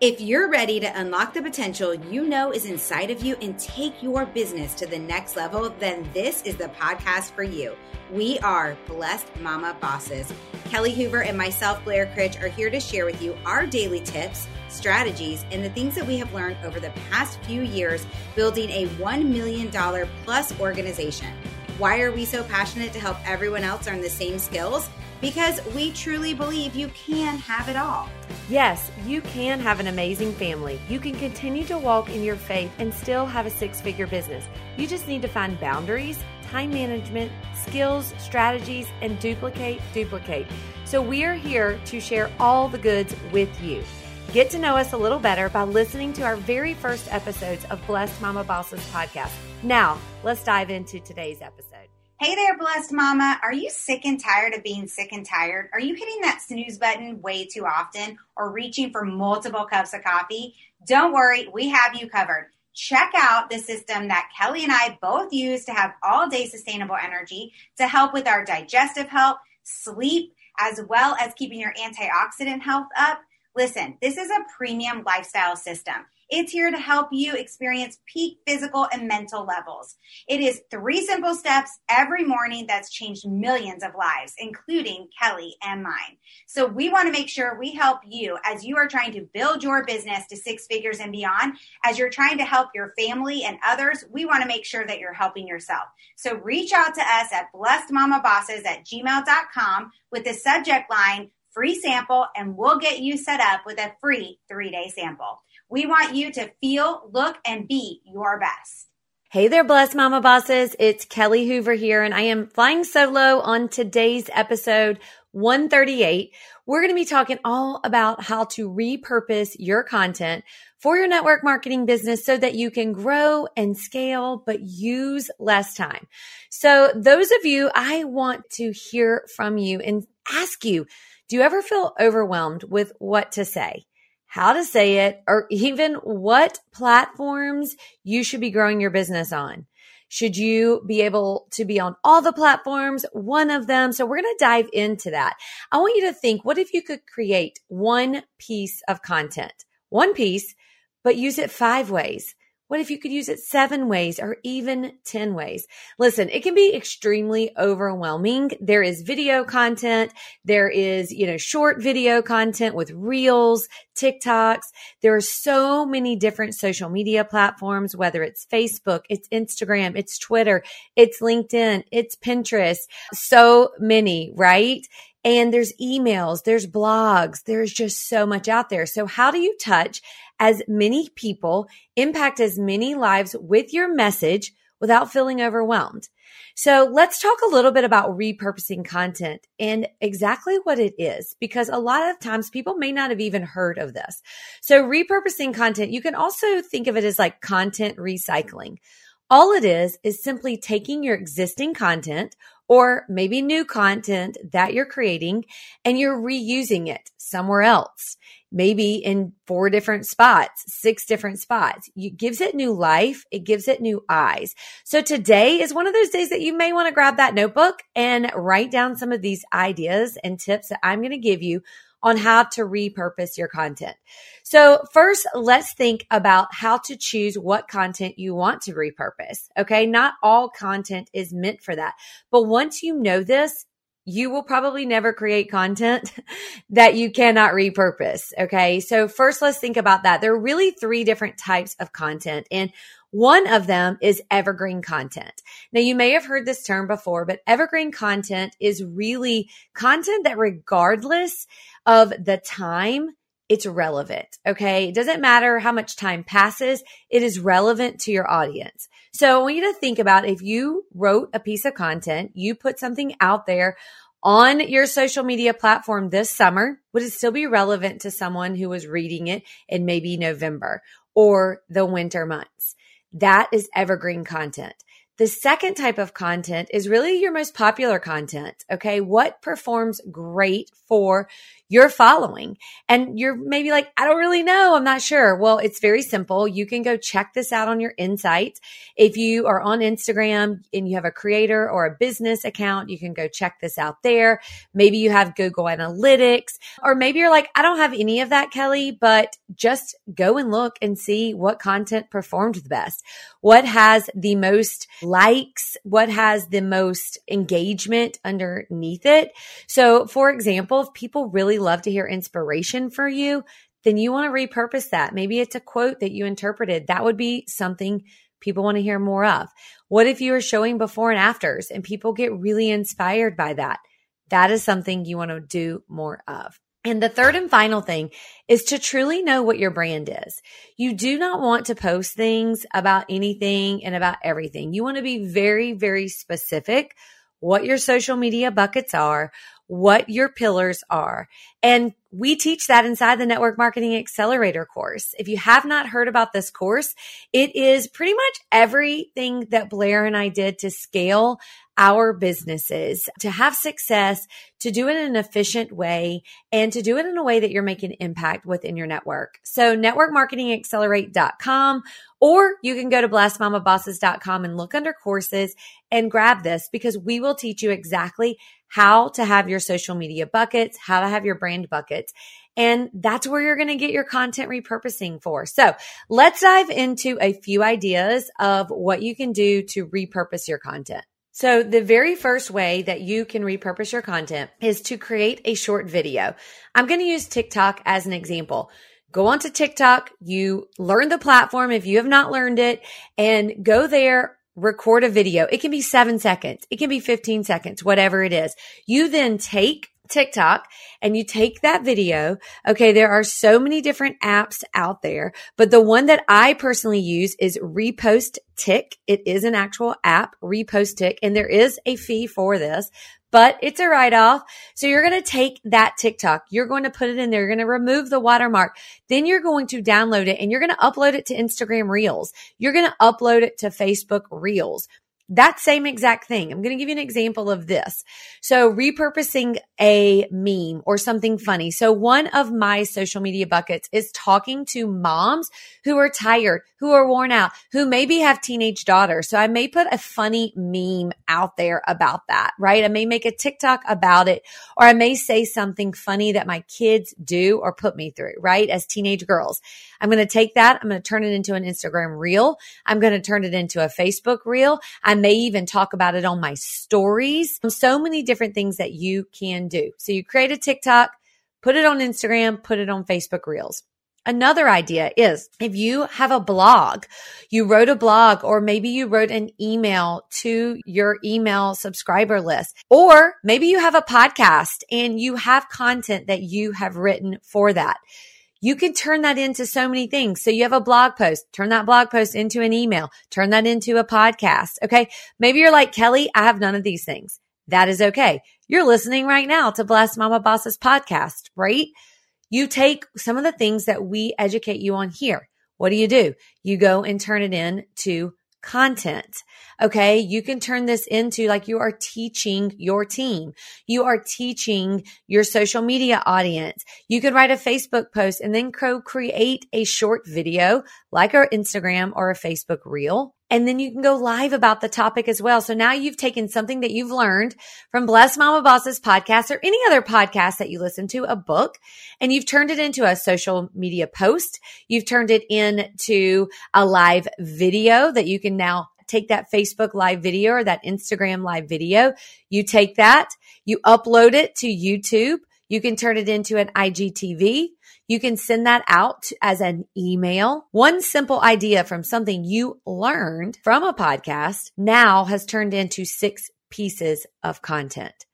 If you're ready to unlock the potential you know is inside of you and take your business to the next level, then this is the podcast for you. We are Blessed Mama Bosses. Kelly Hoover and myself, Blair Critch, are here to share with you our daily tips, strategies, and the things that we have learned over the past few years building a $1 million plus organization. Why are we so passionate to help everyone else earn the same skills? Because we truly believe you can have it all. Yes, you can have an amazing family. You can continue to walk in your faith and still have a six figure business. You just need to find boundaries, time management, skills, strategies, and duplicate, duplicate. So we are here to share all the goods with you. Get to know us a little better by listening to our very first episodes of Blessed Mama Bosses podcast. Now, let's dive into today's episode. Hey there, blessed mama. Are you sick and tired of being sick and tired? Are you hitting that snooze button way too often or reaching for multiple cups of coffee? Don't worry, we have you covered. Check out the system that Kelly and I both use to have all day sustainable energy to help with our digestive health, sleep, as well as keeping your antioxidant health up. Listen, this is a premium lifestyle system. It's here to help you experience peak physical and mental levels. It is three simple steps every morning that's changed millions of lives, including Kelly and mine. So we want to make sure we help you as you are trying to build your business to six figures and beyond. As you're trying to help your family and others, we want to make sure that you're helping yourself. So reach out to us at blessedmamabosses at gmail.com with the subject line free sample and we'll get you set up with a free three day sample. We want you to feel, look, and be your best. Hey there, blessed mama bosses. It's Kelly Hoover here, and I am flying solo on today's episode 138. We're going to be talking all about how to repurpose your content for your network marketing business so that you can grow and scale, but use less time. So those of you, I want to hear from you and ask you, do you ever feel overwhelmed with what to say? how to say it, or even what platforms you should be growing your business on. Should you be able to be on all the platforms, one of them? So we're going to dive into that. I want you to think, what if you could create one piece of content, one piece, but use it five ways? What if you could use it seven ways or even 10 ways? Listen, it can be extremely overwhelming. There is video content. There is, you know, short video content with reels, TikToks. There are so many different social media platforms, whether it's Facebook, it's Instagram, it's Twitter, it's LinkedIn, it's Pinterest. So many, right? And there's emails, there's blogs, there's just so much out there. So how do you touch as many people, impact as many lives with your message without feeling overwhelmed? So let's talk a little bit about repurposing content and exactly what it is, because a lot of times people may not have even heard of this. So repurposing content, you can also think of it as like content recycling. All it is is simply taking your existing content or maybe new content that you're creating and you're reusing it somewhere else. Maybe in four different spots, six different spots. It gives it new life. It gives it new eyes. So today is one of those days that you may want to grab that notebook and write down some of these ideas and tips that I'm going to give you on how to repurpose your content. So first, let's think about how to choose what content you want to repurpose. Okay. Not all content is meant for that. But once you know this, you will probably never create content that you cannot repurpose. Okay. So first, let's think about that. There are really three different types of content and one of them is evergreen content. Now, you may have heard this term before, but evergreen content is really content that regardless of the time, it's relevant. Okay. It doesn't matter how much time passes. It is relevant to your audience. So I want you to think about if you wrote a piece of content, you put something out there on your social media platform this summer, would it still be relevant to someone who was reading it in maybe November or the winter months? That is evergreen content. The second type of content is really your most popular content. Okay. What performs great for you're following. And you're maybe like, I don't really know. I'm not sure. Well, it's very simple. You can go check this out on your insights. If you are on Instagram and you have a creator or a business account, you can go check this out there. Maybe you have Google Analytics, or maybe you're like, I don't have any of that, Kelly, but just go and look and see what content performed the best. What has the most likes? What has the most engagement underneath it? So, for example, if people really love to hear inspiration for you, then you want to repurpose that. Maybe it's a quote that you interpreted. That would be something people want to hear more of. What if you are showing before and afters and people get really inspired by that? That is something you want to do more of. And the third and final thing is to truly know what your brand is. You do not want to post things about anything and about everything. You want to be very, very specific what your social media buckets are, what your pillars are. And we teach that inside the Network Marketing Accelerator course. If you have not heard about this course, it is pretty much everything that Blair and I did to scale our businesses, to have success, to do it in an efficient way, and to do it in a way that you're making impact within your network. So networkmarketingaccelerate.com or you can go to blessedmamabosses.com and look under courses and grab this because we will teach you exactly how to have your social media buckets, how to have your brand buckets. And that's where you're going to get your content repurposing for. So let's dive into a few ideas of what you can do to repurpose your content. So the very first way that you can repurpose your content is to create a short video. I'm going to use TikTok as an example. Go onto TikTok. You learn the platform if you have not learned it and go there, record a video. It can be seven seconds. It can be 15 seconds, whatever it is. You then take TikTok and you take that video. Okay. There are so many different apps out there, but the one that I personally use is Repost Tick. It is an actual app, Repost Tick, and there is a fee for this, but it's a write off. So you're going to take that TikTok. You're going to put it in there. You're going to remove the watermark. Then you're going to download it and you're going to upload it to Instagram Reels. You're going to upload it to Facebook Reels. That same exact thing. I'm going to give you an example of this. So repurposing a meme or something funny. So one of my social media buckets is talking to moms who are tired, who are worn out, who maybe have teenage daughters. So I may put a funny meme out there about that, right? I may make a TikTok about it, or I may say something funny that my kids do or put me through, right? As teenage girls. I'm going to take that. I'm going to turn it into an Instagram reel. I'm going to turn it into a Facebook reel. I may even talk about it on my stories. So many different things that you can do. So you create a TikTok, put it on Instagram, put it on Facebook reels. Another idea is if you have a blog, you wrote a blog, or maybe you wrote an email to your email subscriber list, or maybe you have a podcast and you have content that you have written for that you can turn that into so many things. So you have a blog post, turn that blog post into an email, turn that into a podcast. Okay. Maybe you're like, Kelly, I have none of these things. That is okay. You're listening right now to Blessed Mama Bosses podcast, right? You take some of the things that we educate you on here. What do you do? You go and turn it into content. Okay. You can turn this into like you are teaching your team. You are teaching your social media audience. You could write a Facebook post and then co create a short video like our Instagram or a Facebook reel. And then you can go live about the topic as well. So now you've taken something that you've learned from Blessed Mama Bosses podcast or any other podcast that you listen to, a book, and you've turned it into a social media post. You've turned it into a live video that you can now take that Facebook live video or that Instagram live video. You take that, you upload it to YouTube. You can turn it into an IGTV. You can send that out as an email. One simple idea from something you learned from a podcast now has turned into six pieces of content.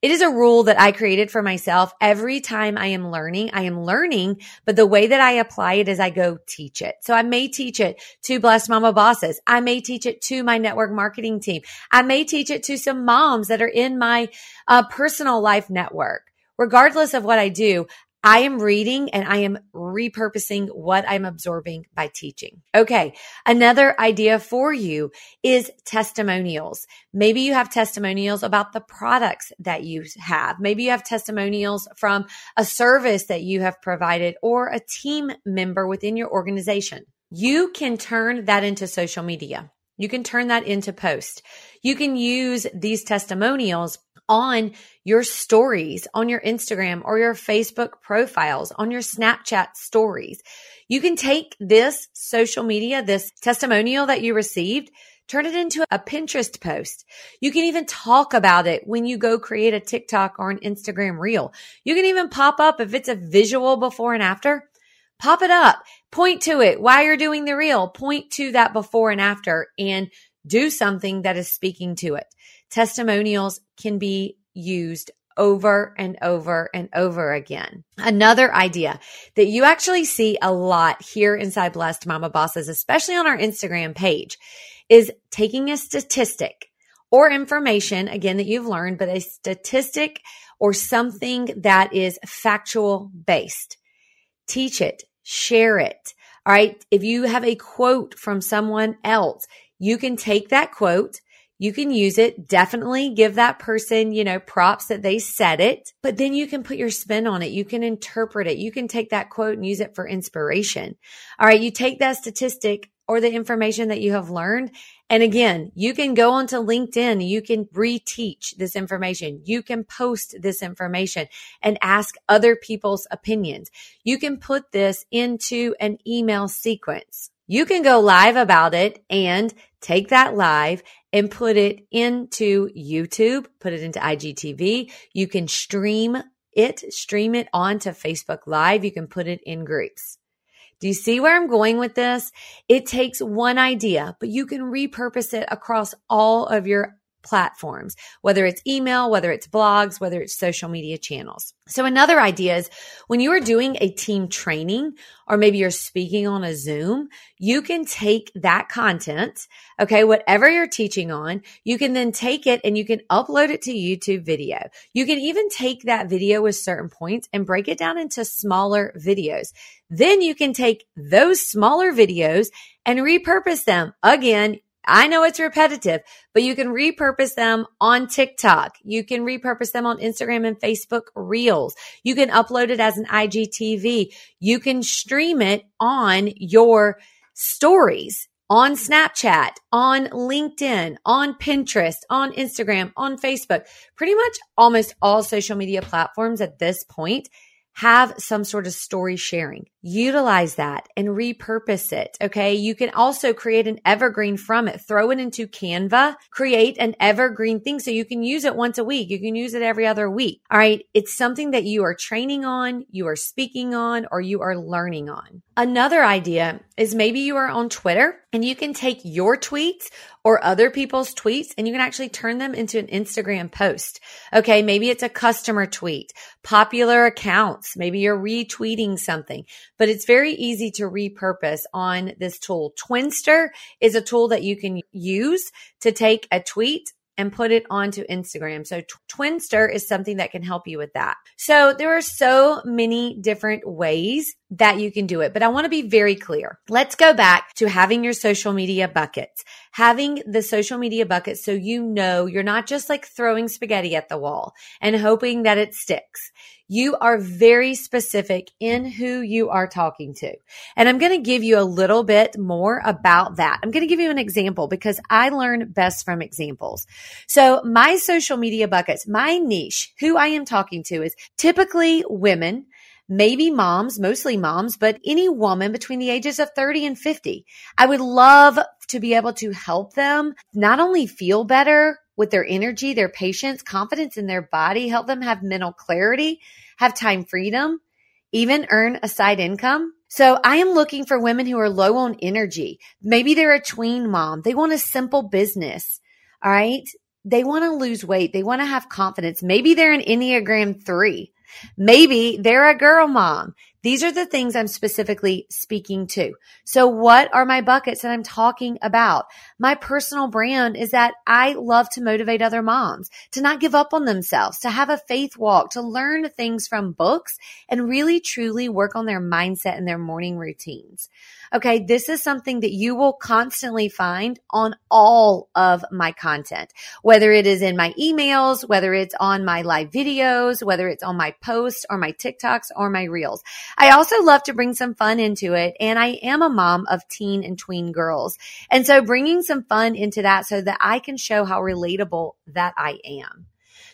It is a rule that I created for myself. Every time I am learning, I am learning, but the way that I apply it is I go teach it. So I may teach it to Blessed Mama bosses. I may teach it to my network marketing team. I may teach it to some moms that are in my uh, personal life network. Regardless of what I do, I am reading and I am repurposing what I'm absorbing by teaching. Okay. Another idea for you is testimonials. Maybe you have testimonials about the products that you have. Maybe you have testimonials from a service that you have provided or a team member within your organization. You can turn that into social media. You can turn that into post. You can use these testimonials on your stories, on your Instagram or your Facebook profiles, on your Snapchat stories. You can take this social media, this testimonial that you received, turn it into a Pinterest post. You can even talk about it when you go create a TikTok or an Instagram reel. You can even pop up if it's a visual before and after. Pop it up, point to it while you're doing the reel, point to that before and after and do something that is speaking to it. Testimonials can be used over and over and over again. Another idea that you actually see a lot here inside Blessed Mama Bosses, especially on our Instagram page, is taking a statistic or information, again, that you've learned, but a statistic or something that is factual based. Teach it, share it. All right. If you have a quote from someone else, you can take that quote you can use it. Definitely give that person, you know, props that they said it, but then you can put your spin on it. You can interpret it. You can take that quote and use it for inspiration. All right. You take that statistic or the information that you have learned. And again, you can go onto LinkedIn. You can reteach this information. You can post this information and ask other people's opinions. You can put this into an email sequence. You can go live about it and take that live and put it into YouTube, put it into IGTV. You can stream it, stream it onto Facebook Live. You can put it in groups. Do you see where I'm going with this? It takes one idea, but you can repurpose it across all of your platforms, whether it's email, whether it's blogs, whether it's social media channels. So another idea is when you are doing a team training or maybe you're speaking on a Zoom, you can take that content, okay, whatever you're teaching on, you can then take it and you can upload it to YouTube video. You can even take that video with certain points and break it down into smaller videos. Then you can take those smaller videos and repurpose them again I know it's repetitive, but you can repurpose them on TikTok. You can repurpose them on Instagram and Facebook Reels. You can upload it as an IGTV. You can stream it on your stories on Snapchat, on LinkedIn, on Pinterest, on Instagram, on Facebook, pretty much almost all social media platforms at this point have some sort of story sharing. Utilize that and repurpose it. Okay. You can also create an evergreen from it. Throw it into Canva, create an evergreen thing so you can use it once a week. You can use it every other week. All right. It's something that you are training on, you are speaking on, or you are learning on. Another idea is maybe you are on Twitter and you can take your tweets or other people's tweets and you can actually turn them into an Instagram post. Okay. Maybe it's a customer tweet, popular accounts. Maybe you're retweeting something, but it's very easy to repurpose on this tool. Twinster is a tool that you can use to take a tweet and put it onto Instagram. So Twinster is something that can help you with that. So there are so many different ways that you can do it, but I want to be very clear. Let's go back to having your social media buckets, having the social media buckets so you know you're not just like throwing spaghetti at the wall and hoping that it sticks you are very specific in who you are talking to. And I'm going to give you a little bit more about that. I'm going to give you an example because I learn best from examples. So my social media buckets, my niche, who I am talking to is typically women maybe moms, mostly moms, but any woman between the ages of 30 and 50. I would love to be able to help them not only feel better, with their energy, their patience, confidence in their body, help them have mental clarity, have time freedom, even earn a side income. So I am looking for women who are low on energy. Maybe they're a tween mom. They want a simple business. All right. They want to lose weight. They want to have confidence. Maybe they're an Enneagram three. Maybe they're a girl mom. These are the things I'm specifically speaking to. So what are my buckets that I'm talking about? My personal brand is that I love to motivate other moms to not give up on themselves, to have a faith walk, to learn things from books and really truly work on their mindset and their morning routines. Okay. This is something that you will constantly find on all of my content, whether it is in my emails, whether it's on my live videos, whether it's on my posts or my TikToks or my reels. I also love to bring some fun into it. And I am a mom of teen and tween girls. And so bringing some fun into that so that I can show how relatable that I am.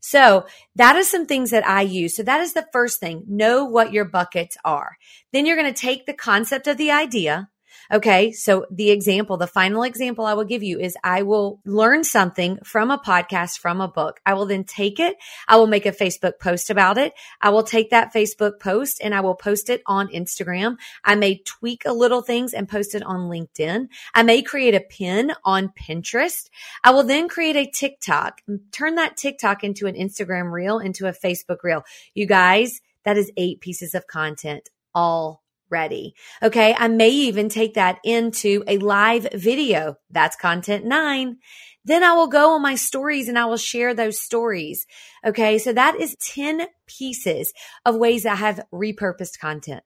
So that is some things that I use. So that is the first thing. Know what your buckets are. Then you're going to take the concept of the idea Okay. So the example, the final example I will give you is I will learn something from a podcast, from a book. I will then take it. I will make a Facebook post about it. I will take that Facebook post and I will post it on Instagram. I may tweak a little things and post it on LinkedIn. I may create a pin on Pinterest. I will then create a TikTok, turn that TikTok into an Instagram reel, into a Facebook reel. You guys, that is eight pieces of content all ready. Okay. I may even take that into a live video. That's content nine. Then I will go on my stories and I will share those stories. Okay. So that is 10 pieces of ways I have repurposed content.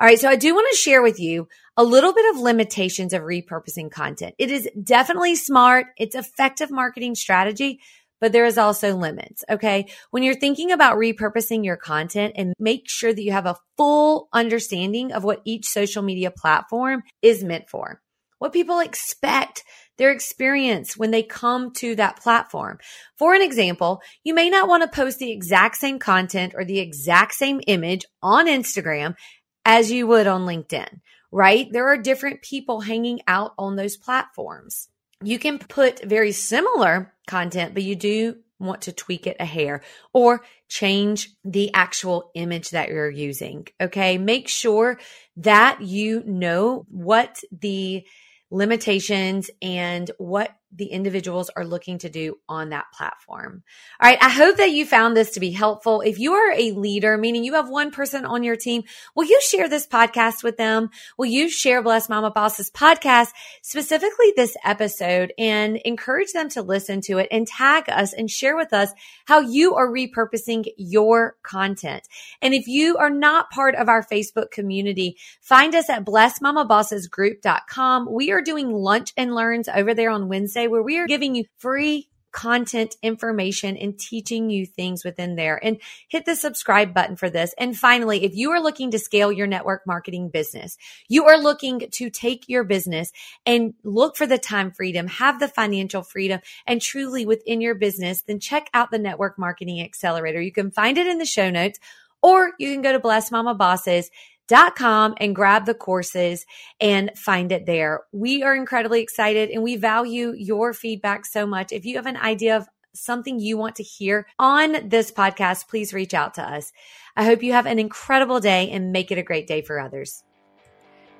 All right. So I do want to share with you a little bit of limitations of repurposing content. It is definitely smart. It's effective marketing strategy, but there is also limits. Okay. When you're thinking about repurposing your content and make sure that you have a full understanding of what each social media platform is meant for, what people expect their experience when they come to that platform. For an example, you may not want to post the exact same content or the exact same image on Instagram as you would on LinkedIn, right? There are different people hanging out on those platforms. You can put very similar content, but you do want to tweak it a hair or change the actual image that you're using. Okay. Make sure that you know what the limitations and what the individuals are looking to do on that platform. All right. I hope that you found this to be helpful. If you are a leader, meaning you have one person on your team, will you share this podcast with them? Will you share Blessed Mama Boss's podcast, specifically this episode and encourage them to listen to it and tag us and share with us how you are repurposing your content. And if you are not part of our Facebook community, find us at blessedmamabossesgroup.com. We are doing lunch and learns over there on Wednesday Where we are giving you free content information and teaching you things within there. And hit the subscribe button for this. And finally, if you are looking to scale your network marketing business, you are looking to take your business and look for the time freedom, have the financial freedom, and truly within your business, then check out the Network Marketing Accelerator. You can find it in the show notes or you can go to Blessed Mama Bosses dot com and grab the courses and find it there. We are incredibly excited and we value your feedback so much. If you have an idea of something you want to hear on this podcast, please reach out to us. I hope you have an incredible day and make it a great day for others.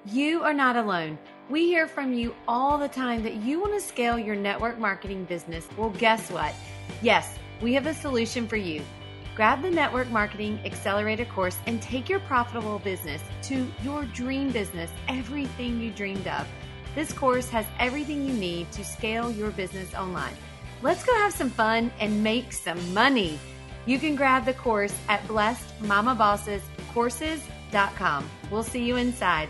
You are not alone. We hear from you all the time that you want to scale your network marketing business. Well, guess what? Yes, we have a solution for you. Grab the Network Marketing Accelerator course and take your profitable business to your dream business, everything you dreamed of. This course has everything you need to scale your business online. Let's go have some fun and make some money. You can grab the course at blessedmamabossescourses.com. We'll see you inside.